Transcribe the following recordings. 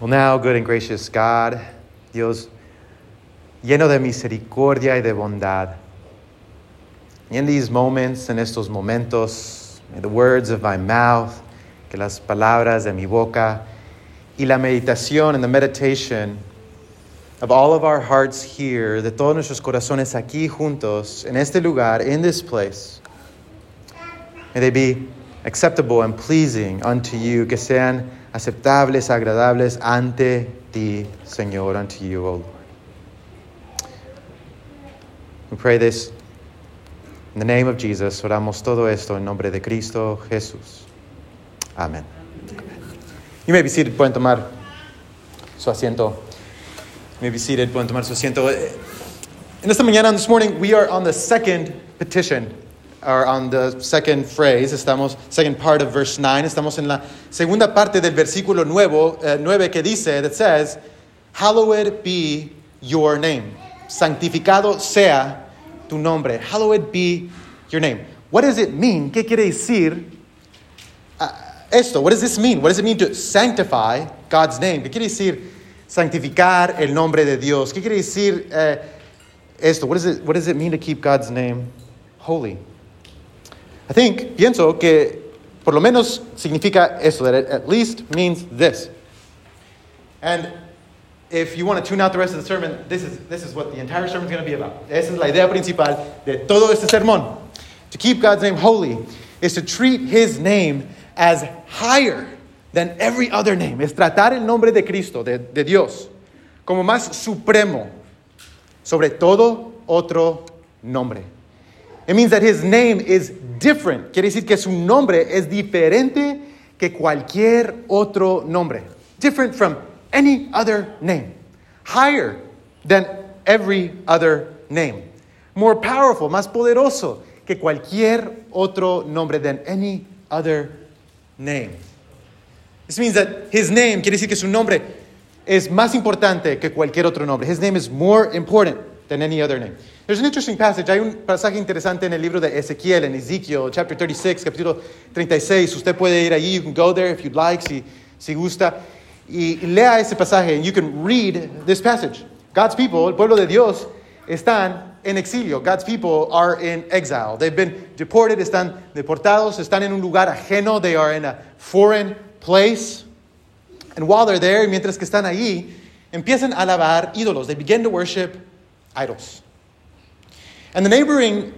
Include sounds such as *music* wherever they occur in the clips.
Well, now, good and gracious God, Dios lleno de misericordia y de bondad. In these moments, en estos momentos, may the words of my mouth, que las palabras de mi boca, y la meditación and the meditation of all of our hearts here, de todos nuestros corazones aquí juntos, en este lugar, in this place, may they be acceptable and pleasing unto you, que sean aceptables, agradables ante ti, Señor, unto you, O Lord. We pray this in the name of Jesus. Oramos todo esto en nombre de Cristo Jesús. Amén. You may be seated. Pueden tomar su asiento. You may be seated. Pueden tomar su asiento. Eh, in esta mañana, this morning, we are on the second petition, or on the second phrase. Estamos, second part of verse 9. Estamos en la segunda parte del versículo nuevo, eh, 9 que dice, that says, Hallowed be your name. Santificado sea tu nombre. Hallowed be your name. What does it mean? ¿Qué quiere decir uh, esto? What does this mean? What does it mean to sanctify God's name? ¿Qué quiere decir santificar el nombre de Dios? ¿Qué quiere decir uh, esto? It, what does it mean to keep God's name holy? I think, pienso que por lo menos significa esto, that it at least means this. And if you want to tune out the rest of the sermon, this is, this is what the entire sermon is going to be about. Esa es la idea principal de todo este sermón. To keep God's name holy is to treat his name as higher than every other name. Es tratar el nombre de Cristo, de, de Dios, como más supremo sobre todo otro nombre. It means that his name is different. Quiere decir que su nombre es diferente que cualquier otro nombre. Different from any other name. Higher than every other name. More powerful, más poderoso que cualquier otro nombre than any other name. This means that his name, quiere decir que su nombre es más importante que cualquier otro nombre. His name is more important than any other name. There's an interesting passage. Hay un pasaje interesante en el libro de Ezequiel, en Ezekiel, chapter 36, capítulo 36. Usted puede ir allí. You can go there if you'd like, si, si gusta. Y lea ese pasaje. And you can read this passage. God's people, el pueblo de Dios, están en exilio. God's people are in exile. They've been deported, están deportados, están en un lugar ajeno. They are in a foreign place. And while they're there, mientras que están ahí, empiezan a alabar ídolos. They begin to worship idols. And the neighboring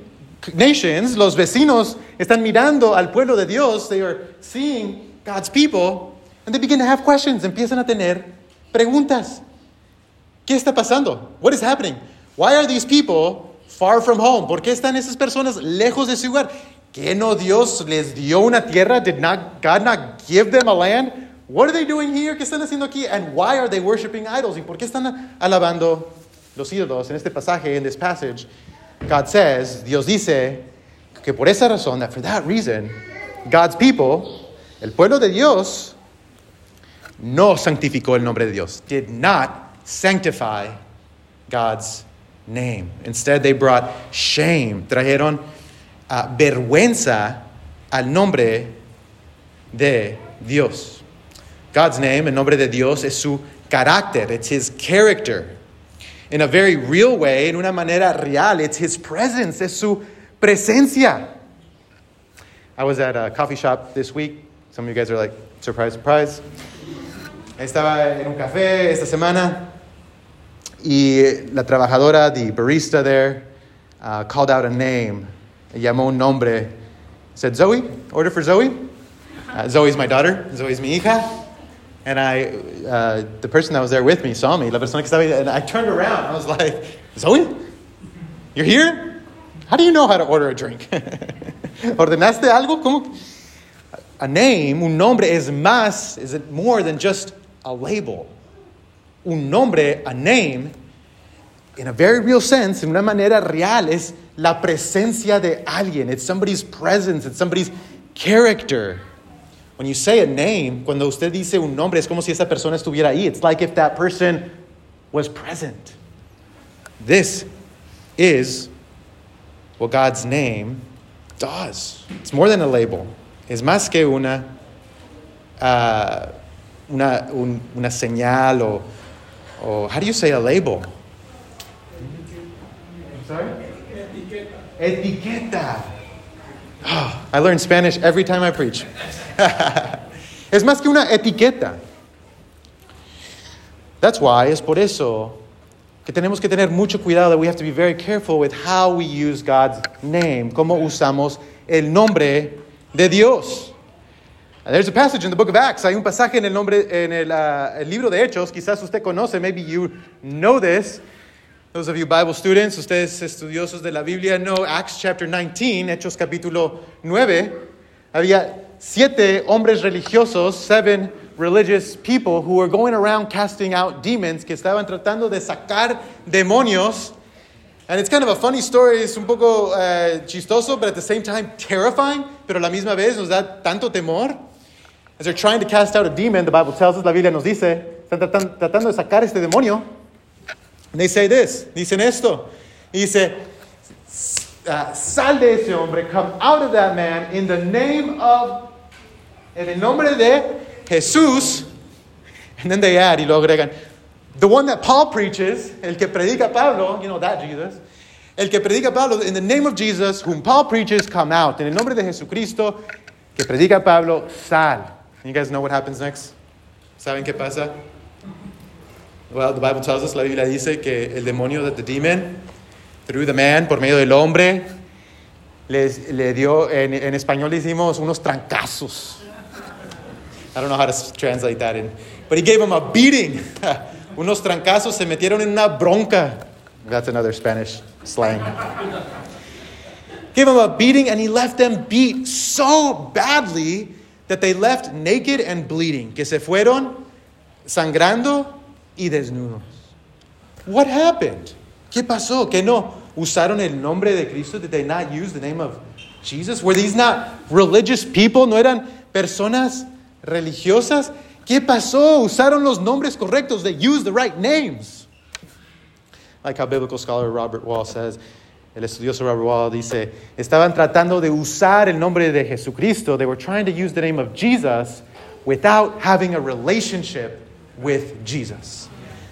nations, los vecinos, están mirando al pueblo de Dios. They are seeing God's people. And they begin to have questions. Empiezan a tener preguntas. ¿Qué está pasando? What is happening? Why are these people far from home? ¿Por qué están esas personas lejos de su lugar? ¿Que no Dios les dio una tierra? Did not God not give them a land? What are they doing here? ¿Qué están haciendo aquí? And why are they worshiping idols? ¿Y por qué están alabando los ídolos? En este pasaje, in this passage, God says, Dios dice que por esa razón, that for that reason, God's people, el pueblo de Dios, no santificó el nombre de Dios. Did not sanctify God's name. Instead, they brought shame. Trajeron uh, vergüenza al nombre de Dios. God's name, el nombre de Dios, es su carácter. It's his character. In a very real way, in una manera real, it's his presence, es su presencia. I was at a coffee shop this week. Some of you guys are like, surprise, surprise. I estaba en un café esta semana y la trabajadora, the barista there, uh, called out a name, llamó un nombre. Said, Zoe, order for Zoe. Uh, Zoe's my daughter, Zoe's mi hija. And I, uh, the person that was there with me saw me, and I turned around. I was like, Zoe, you're here? How do you know how to order a drink? *laughs* ¿Ordenaste algo? ¿Cómo? A name, un nombre, is más, is it more than just a label? Un nombre, a name, in a very real sense, in una manera real, es la presencia de alguien. It's somebody's presence, it's somebody's character. When you say a name, cuando usted dice un nombre, es como si esa persona estuviera ahí. It's like if that person was present. This is what God's name does. It's more than a label. Es más que una, uh, una, un- una señal o, o, how do you say a label? I'm sorry? Etiqueta. Oh, I learn Spanish every time I preach. *laughs* es más que una etiqueta. That's why, es por eso que tenemos que tener mucho cuidado, we have to be very careful with how we use God's name, cómo usamos el nombre de Dios. There's a passage in the book of Acts, hay un pasaje en el, nombre, en ah, el libro de Hechos, quizás usted conoce, maybe you know this. Those of you Bible students, ustedes estudiosos de la Biblia, know Acts chapter 19, Hechos capítulo 9. Había siete hombres religiosos, seven religious people who were going around casting out demons, que estaban tratando de sacar demonios. And it's kind of a funny story, es un poco eh, chistoso, but at the same time terrifying, pero la misma vez nos da tanto temor. As they're trying to cast out a demon, the Bible tells us, la Biblia nos dice, están tratan- tratando de sacar este demonio. And they say this, dicen esto. Dice, uh, sal de ese hombre, come out of that man in the name of, en el nombre de Jesús. And then they add, y lo agregan, the one that Paul preaches, el que predica Pablo, you know that Jesus. El que predica Pablo, in the name of Jesus, whom Paul preaches, come out. En el nombre de Jesucristo, que predica Pablo, sal. You guys know what happens next? ¿Saben qué pasa? Well, the Bible tells us, la Biblia dice que el demonio, that the demon, through the man, por medio del hombre, les, le dio, en, en español decimos, unos trancazos. I don't know how to translate that in. But he gave him a beating. *laughs* unos trancazos se metieron en una bronca. That's another Spanish slang. gave him a beating and he left them beat so badly that they left naked and bleeding. Que se fueron sangrando y desnudos. What happened? ¿Qué pasó? ¿Que no usaron el nombre de Cristo? Did they not use the name of Jesus? Were these not religious people? ¿No eran personas religiosas? ¿Qué pasó? Usaron los nombres correctos. They used the right names. Like how biblical scholar Robert Wall says, el estudioso Robert Wall dice, estaban tratando de usar el nombre de Jesucristo. They were trying to use the name of Jesus without having a relationship with Jesus.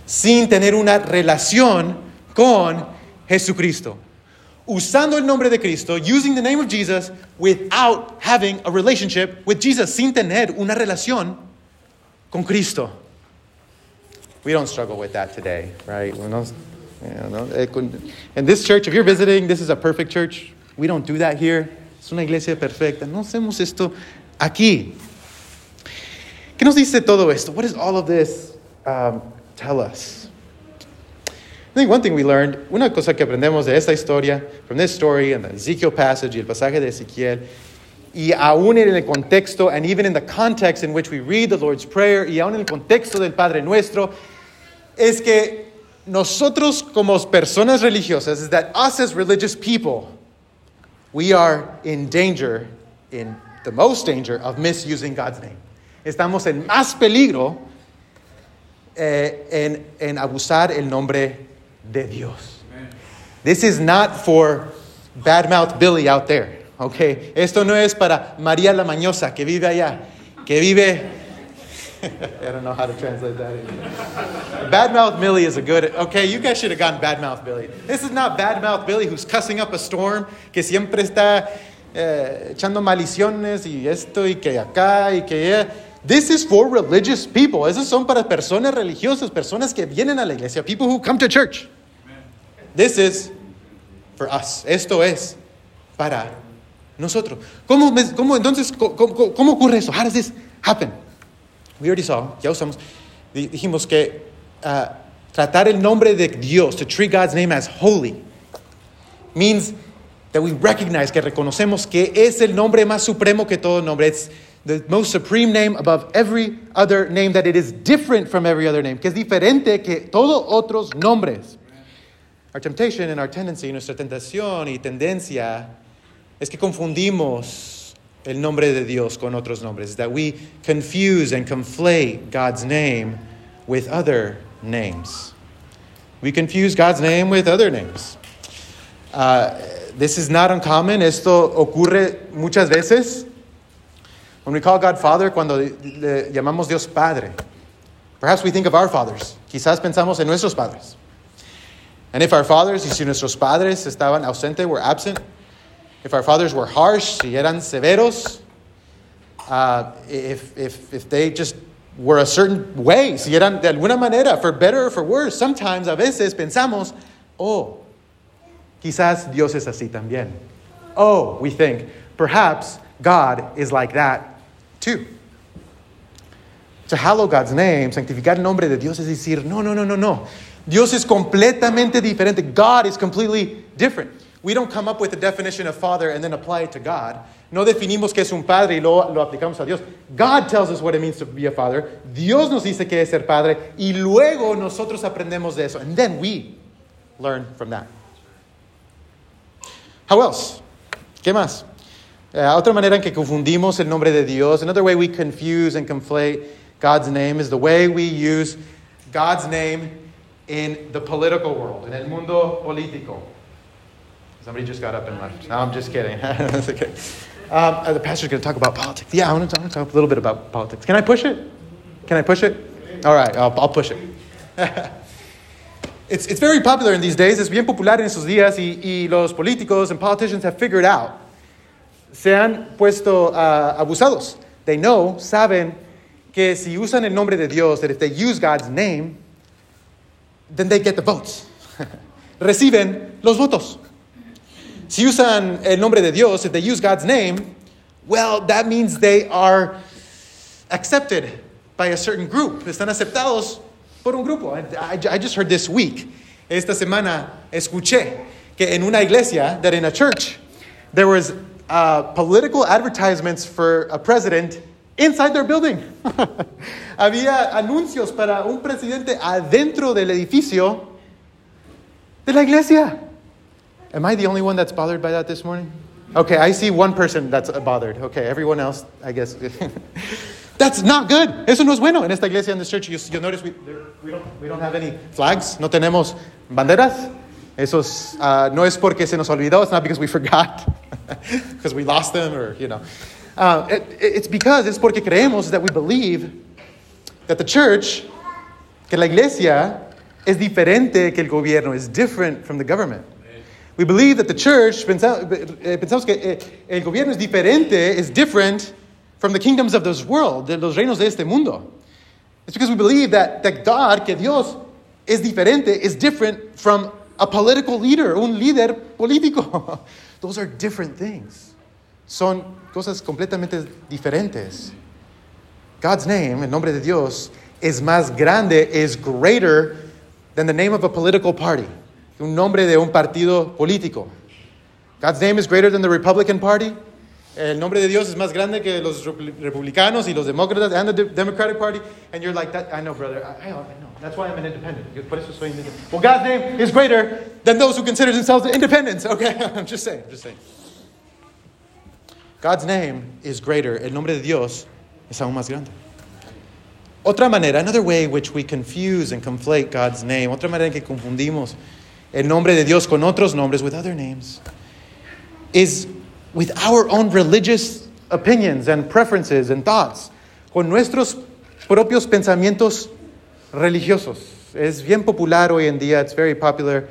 Sin tener una relación con Jesucristo. Usando el nombre de Cristo, using the name of Jesus without having a relationship with Jesus. Sin tener una relación con Cristo. We don't struggle with that today, right? Eh, In this church, if you're visiting, this is a perfect church. We don't do that here. Es una iglesia perfecta. No hacemos esto aquí. ¿Qué nos dice todo esto? What does all of this um, tell us? Think one thing we learned, una cosa que aprendemos de esta historia, from this story and the Ezekiel passage y el pasaje de Ezequiel, y aún en el contexto, and even in the context in which we read the Lord's Prayer, y aún en el contexto del Padre Nuestro, es que nosotros como personas religiosas, is that us as religious people, we are in danger, in the most danger of misusing God's name. Estamos en más peligro eh, en, en abusar el nombre de Dios. This is not for badmouth Billy out there, okay? Esto no es para María la Mañosa que vive allá, que vive. *laughs* I don't know how to translate that. Badmouth Billy is a good. Okay, you guys should have gotten Badmouth Billy. This is not Badmouth Billy who's cussing up a storm, que siempre está eh, echando maldiciones y esto y que acá y que allá. This is for religious people. Esos son para personas religiosas, personas que vienen a la iglesia, people who come to church. This is for us. Esto es para nosotros. ¿Cómo, cómo entonces, cómo, cómo- ocurre eso? How does this happen? We already saw, ya usamos, di- dijimos que ah, tratar el nombre de Dios, to treat God's name as holy, means that we recognize, que reconocemos que es el nombre más supremo que todo nombre. It's the most supreme name above every other name, that it is different from every other name, que es diferente que todos otros nombres. Our temptation and our tendency, nuestra tentación y tendencia es que confundimos el nombre de Dios con otros nombres, that we confuse and conflate God's name with other names. We confuse God's name with other names. Uh, this is not uncommon. Esto ocurre muchas veces. When we call God Father, cuando le llamamos Dios Padre, Perhaps we think of our fathers. Quizás pensamos en nuestros padres. And if our fathers, y si nuestros padres estaban ausentes, were absent, if our fathers were harsh, si eran severos, uh, if, if, if they just were a certain way, si eran de alguna manera, for better or for worse, sometimes, a veces, pensamos, oh, quizás Dios es así también. Oh, we think, perhaps God is like that too. To hallow God's name, santificar el nombre de Dios es decir, no, no, no, no, no. Dios es completamente diferente. God is completely different. We don't come up with a definition of father and then apply it to God. No definimos que es un padre y lo, lo aplicamos a Dios. God tells us what it means to be a father. Dios nos dice que es ser padre y luego nosotros aprendemos de eso. And then we learn from that. How else? ¿Qué más? Uh, otra manera en que confundimos el nombre de Dios, another way we confuse and conflate God's name is the way we use God's name in the political world, in el mundo político. Somebody just got up and left. No, I'm just kidding. *laughs* Okay. Um, uh, the pastor's going to talk about politics. Yeah, I want to talk, talk a little bit about politics. Can I push it? Can I push it? All right, I'll, I'll push it. *laughs* it's, it's very popular in these days. It's bien popular en estos días y, y los políticos and politicians have figured out. Se han puesto uh, abusados. They know, saben que si usan el nombre de Dios, that if they use God's name, then they get the votes. *laughs* Reciben los votos. Si usan el nombre de Dios, if they use God's name, well, that means they are accepted by a certain group. Están aceptados por un grupo. I, I just heard this week, esta semana, escuché que en una iglesia, that in a church, there was uh, political advertisements for a president inside their building. *laughs* Había anuncios para un presidente adentro del edificio de la iglesia. Am I the only one that's bothered by that this morning? Okay, I see one person that's bothered. Okay, everyone else, I guess. *laughs* that's not good. Eso no es bueno. En esta iglesia, in this church, you, you notice we, there, we, don't, we don't have any flags. No tenemos banderas. Eso es, uh, no es porque se nos olvidó. It's not because we forgot. *laughs* because we lost them or, you know. Uh, it, it's because, it's porque creemos that we believe that the church, que la iglesia, es diferente que el gobierno, is different from the government. We believe that the church, eh, pensamos que eh, el gobierno es diferente, is different from the kingdoms of this world, de los reinos de este mundo. It's because we believe that, that God, que Dios is diferente, is different from a political leader, un líder político. *laughs* Those are different things. Son cosas completamente diferentes. God's name, el nombre de Dios, is más grande, is greater than the name of a political party, un nombre de un partido político. God's name is greater than the Republican Party. El nombre de Dios es más grande que los republicanos y los demócratas and the Democratic Party. And you're like, that, I know, brother. I, I know. That's why I'm an independent. Por eso soy independent. Well, God's name is greater than those who consider themselves independents. Okay, *laughs* I'm just saying. I'm just saying. God's name is greater. El nombre de Dios es aún más grande. Otra manera, another way which we confuse and conflate God's name, otra manera en que confundimos el nombre de Dios con otros nombres, with other names, is with our own religious opinions and preferences and thoughts, con nuestros propios pensamientos religiosos. Es bien popular hoy en día, it's very popular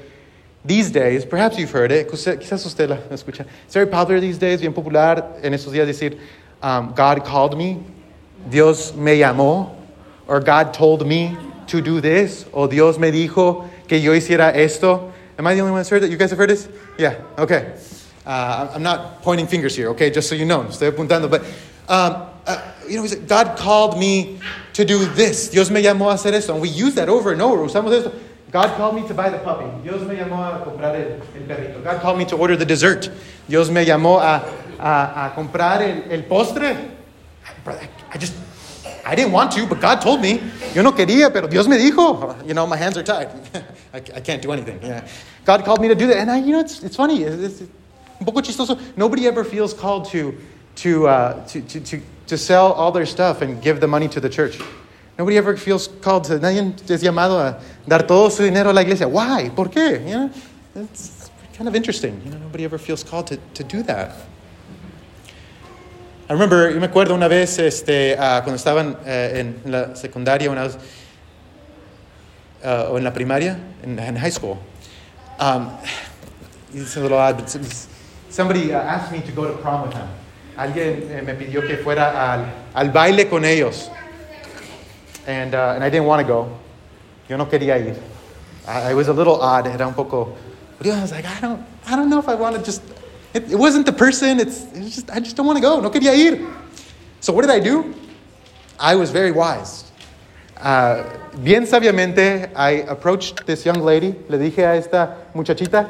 these days, perhaps you've heard it, quizás usted la escucha. It's very popular these days, bien popular en estos días decir, um, God called me, Dios me llamó, or God told me to do this, o Dios me dijo que yo hiciera esto. Am I the only one that's heard it? You guys have heard this? Yeah, okay. Uh, I'm not pointing fingers here, okay, just so you know, estoy apuntando, but um, uh, you know, God called me to do this. Dios me llamó a hacer esto. And we use that over and over. Usamos esto. God called me to buy the puppy. Dios me llamó a comprar el, el perrito. God called me to order the dessert. Dios me llamó a, a, a comprar el, el postre. Brother, I just, I didn't want to, but God told me. Yo no quería, pero Dios me dijo. You know, my hands are tied. *laughs* I, I can't do anything. Yeah. God called me to do that. And I, you know, it's, it's funny. It's, it's un poco chistoso. Nobody ever feels called to, to, uh, to, to, to, to sell all their stuff and give the money to the church. Nobody ever feels called to, nadie es llamado a dar todo su dinero a la iglesia. Why? ¿Por qué? You know, it's kind of interesting. You know, nobody ever feels called to, to do that. I remember, yo me acuerdo una vez este, uh, cuando estaban uh, en la secundaria, I was uh, o en la primaria, in, in high school. Um, it's a little odd, but somebody uh, asked me to go to prom with them. Alguien eh, me pidió que fuera al, al baile con ellos. And, uh, and I didn't want to go. Yo no quería ir. I, I was a little odd. Era un poco. I was like, I don't, I don't know if I want to just. It, it wasn't the person. It's, it was just, I just don't want to go. No quería ir. So what did I do? I was very wise. Uh, bien sabiamente, I approached this young lady. Le dije a esta muchachita.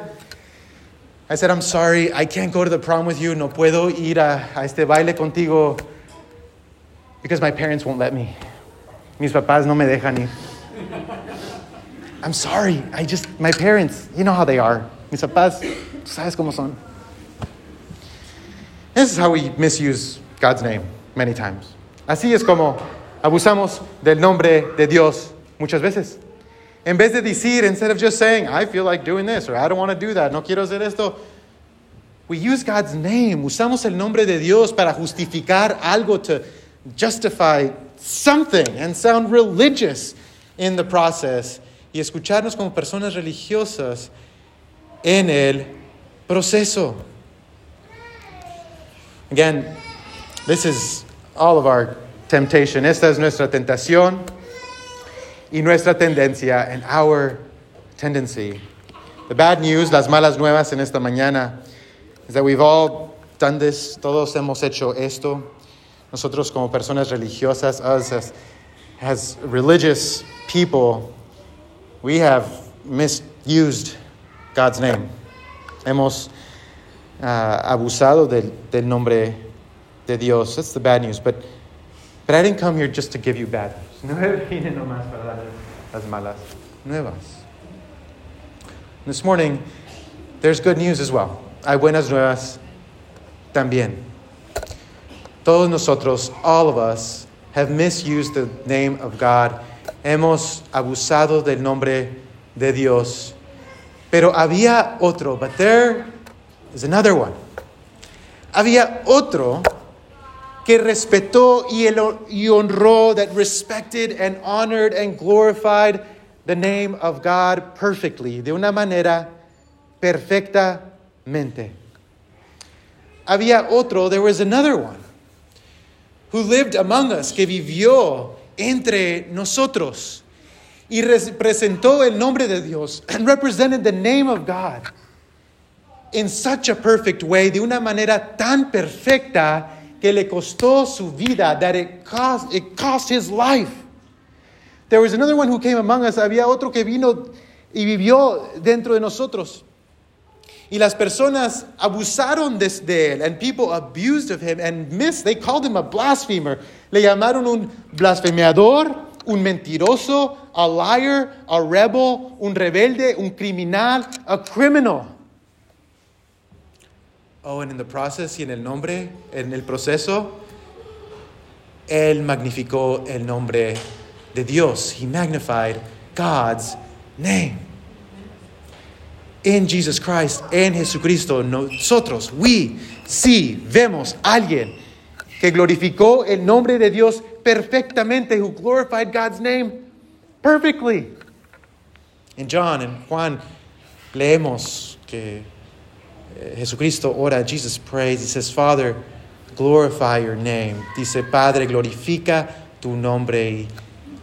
I said, I'm sorry, I can't go to the prom with you. No puedo ir a, a este baile contigo because my parents won't let me. Mis papás no me dejan ir. I'm sorry, I just, my parents, you know how they are. Mis papás, tú sabes cómo son. This is how we misuse God's name many times. Así es como abusamos del nombre de Dios muchas veces. En vez de decir, instead of just saying, I feel like doing this, or I don't want to do that, no quiero hacer esto, we use God's name. Usamos el nombre de Dios para justificar algo, to justify something and sound religious in the process. Y escucharnos como personas religiosas en el proceso. Again, this is all of our temptation. Esta es nuestra tentación y nuestra tendencia, and our tendency. The bad news, las malas nuevas en esta mañana, is that we've all done this, todos hemos hecho esto. Nosotros como personas religiosas, us as, as religious people, we have misused God's name. Hemos uh, abusado del, del nombre de Dios. That's the bad news. But, but I didn't come here just to give you bad news. *laughs* No vine nomás para darles las malas nuevas. This morning, there's good news as well. Hay buenas nuevas también. Todos nosotros, all of us, have misused the name of God. Hemos abusado del nombre de Dios. Pero había otro, but there is another one. Había otro que respetó y, honró, that respected and honored and glorified the name of God perfectly, de una manera perfectamente. Había otro, there was another one, who lived among us, que vivió entre nosotros y representó el nombre de Dios and represented the name of God in such a perfect way, de una manera tan perfecta que le costó su vida, that it cost, it cost his life. There was another one who came among us, había otro que vino y vivió dentro de nosotros. Y las personas abusaron de, de él, and people abused of him and missed. They called him a blasphemer. Le llamaron un blasfemador, un mentiroso, a liar, a rebel, un rebelde, un criminal, a criminal. Oh, and in the process y en el nombre, en el proceso, él magnificó el nombre de Dios. He magnified God's name. En Jesus Christ, en Jesucristo, nosotros, we, sí, vemos a alguien que glorificó el nombre de Dios perfectamente, who glorified God's name perfectly. En John, en Juan, leemos que eh, Jesucristo ora, Jesus prays, he says, Father, glorify your name. Dice, Padre, glorifica tu nombre. Y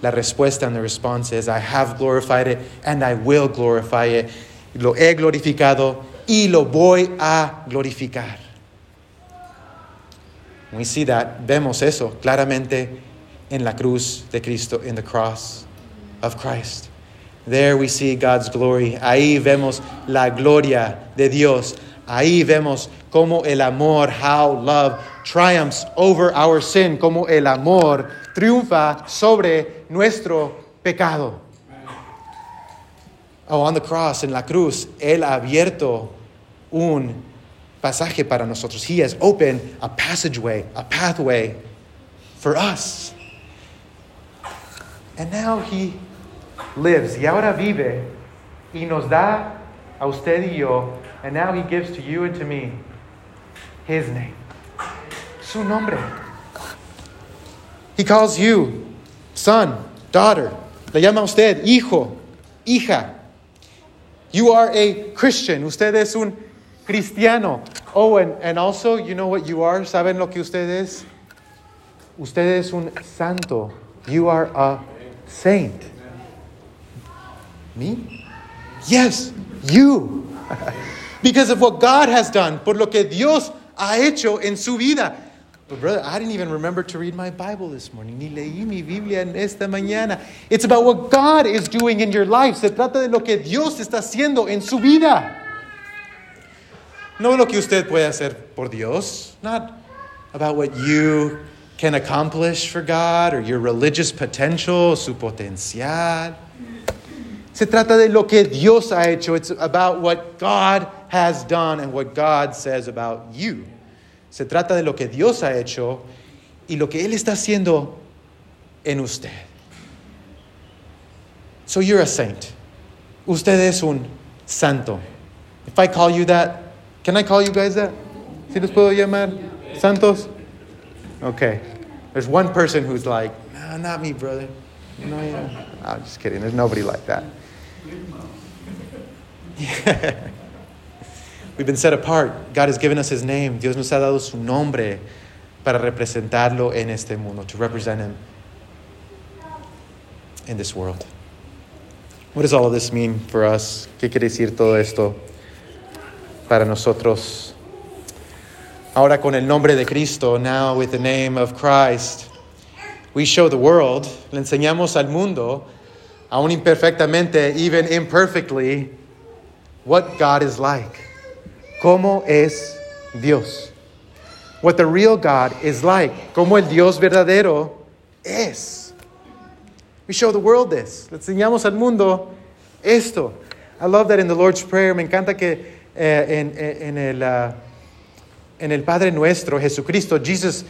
la respuesta and the response is, I have glorified it and I will glorify it. Lo he glorificado y lo voy a glorificar. We see that, vemos eso claramente en la cruz de Cristo, in the cross of Christ. There we see God's glory. Ahí vemos la gloria de Dios. Ahí vemos cómo el amor, how love triumphs over our sin, cómo el amor triunfa sobre nuestro pecado. Oh, on the cross, en la cruz, Él ha abierto un pasaje para nosotros. He has opened a passageway, a pathway for us. And now He lives, y ahora vive, y nos da a usted y yo, and now He gives to you and to me His name, su nombre. He calls you son, daughter, le llama usted hijo, hija. You are a Christian. Usted es un cristiano. Oh, and, and also, you know what you are? ¿Saben lo que usted es? Usted es un santo. You are a saint. Me? Yes, you. *laughs* because of what God has done, por lo que Dios ha hecho en su vida. But brother, I didn't even remember to read my Bible this morning. Ni leí mi Biblia en esta mañana. It's about what God is doing in your life. Se trata de lo que Dios está haciendo en su vida. No lo que usted puede hacer por Dios. Not about what you can accomplish for God or your religious potential, su potencial. Se trata de lo que Dios ha hecho. It's about what God has done and what God says about you. Se trata de lo que Dios ha hecho y lo que Él está haciendo en usted. So you're a saint. Usted es un santo. If I call you that, can I call you guys that? ¿Sí los puedo llamar? ¿Santos? Okay. There's one person who's like, no, not me, brother. No, yeah. I'm just kidding. There's nobody like that. *laughs* We've been set apart. God has given us His name. Dios nos ha dado su nombre para representarlo en este mundo, to represent Him in this world. What does all of this mean for us? ¿Qué quiere decir todo esto para nosotros? Ahora con el nombre de Cristo, now with the name of Christ, we show the world, le enseñamos al mundo, aún imperfectamente, even imperfectly, what God is like. ¿Cómo es Dios? What the real God is like. Cómo el Dios verdadero es. We show the world this. Le enseñamos al mundo esto. I love that in the Lord's Prayer. Me encanta que eh, en, en, el, uh, en el Padre Nuestro, Jesucristo, Jesus,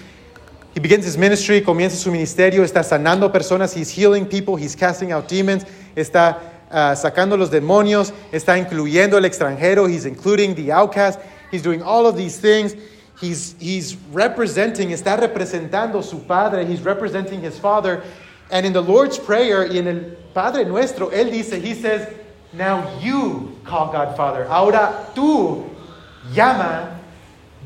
he begins his ministry, comienza su ministerio, está sanando personas, he's healing people, he's casting out demons, está uh, sacando los demonios, está incluyendo el extranjero, he's including the outcast, he's doing all of these things. He's, he's representing, está representando su Padre, he's representing his Father. And in the Lord's Prayer, y en el Padre Nuestro, él dice, he says, now you call God Father. Ahora tú llama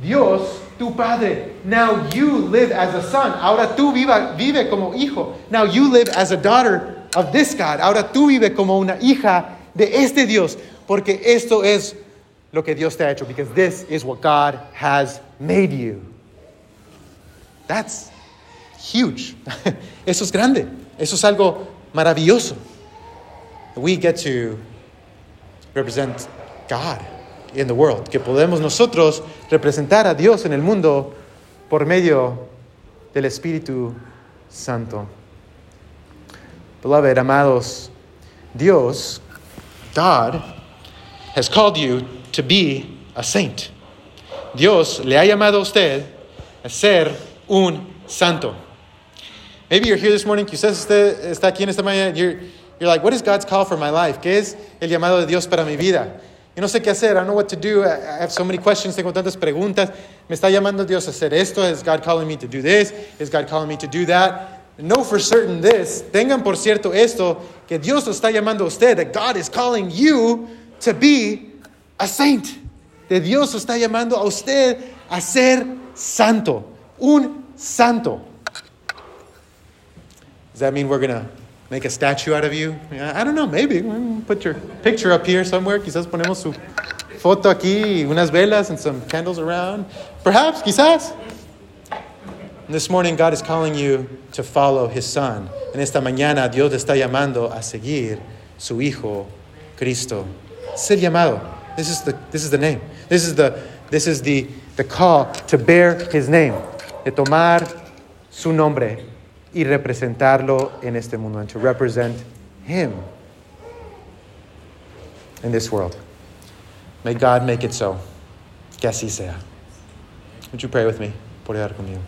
Dios tu Padre. Now you live as a son. Ahora tú viva, vive como hijo. Now you live as a daughter of this God. Ahora tú vive como una hija de este Dios. Porque esto es lo que Dios te ha hecho. Because this is what God has made you. That's huge. *laughs* Eso es grande. Eso es algo maravilloso. We get to represent God in the world. Que podemos nosotros representar a Dios en el mundo por medio del Espíritu Santo. Beloved, amados, Dios, God, has called you to be a saint. Dios le ha llamado a usted a ser un santo. Maybe you're here this morning, quizás usted está aquí en esta mañana, you're, you're like, what is God's call for my life? ¿Qué es el llamado de Dios para mi vida? Yo no sé qué hacer, I don't know what to do, I have so many questions, tengo tantas preguntas. ¿Me está llamando Dios a hacer esto? ¿Is God calling me to do this? ¿Is God calling me to do that? Know for certain this, tengan por cierto esto, que Dios está llamando a usted, that God is calling you to be a saint. De Dios está llamando a usted a ser santo, un santo. Does that mean we're going to make a statue out of you? I don't know, maybe. Put your picture up here somewhere. Quizás ponemos su foto aquí, unas velas and some candles around. Perhaps, quizás. And this morning, God is calling you to follow His Son. En esta mañana, Dios está llamando a seguir su Hijo, Cristo. Ser llamado. This is the, this is the name. This is the, this is the, the call to bear His name. De tomar su nombre y representarlo en este mundo. And to represent Him in this world. May God make it so. Que así sea. Would you pray with me? Por conmigo.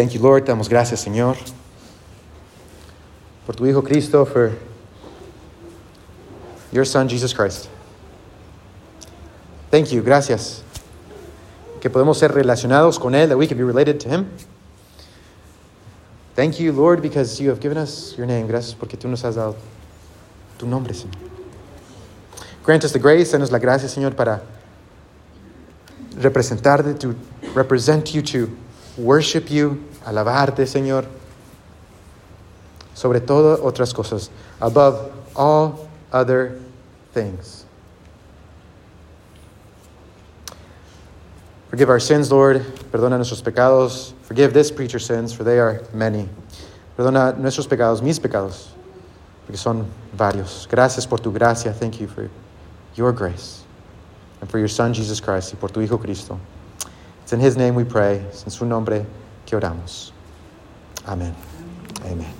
Thank you, Lord. Te damos gracias, Señor, por tu Hijo Cristo, for your Son, Jesus Christ. Thank you, gracias. Que podemos ser relacionados con Él, that we can be related to Him. Thank you, Lord, because you have given us your name. Gracias porque tú nos has dado tu nombre, Señor. Grant us the grace, danos la gracia, Señor, para representarte, to represent you, to worship you, alabarte, Señor. Sobre todo otras cosas, above all other things. Forgive our sins, Lord. Perdona nuestros pecados. Forgive this preacher's sins, for they are many. Perdona nuestros pecados, mis pecados, porque son varios. Gracias por tu gracia. Thank you for your grace and for your Son, Jesus Christ, y por tu Hijo Cristo. It's in His name we pray. Es en su nombre que oramos. Amen. Amen.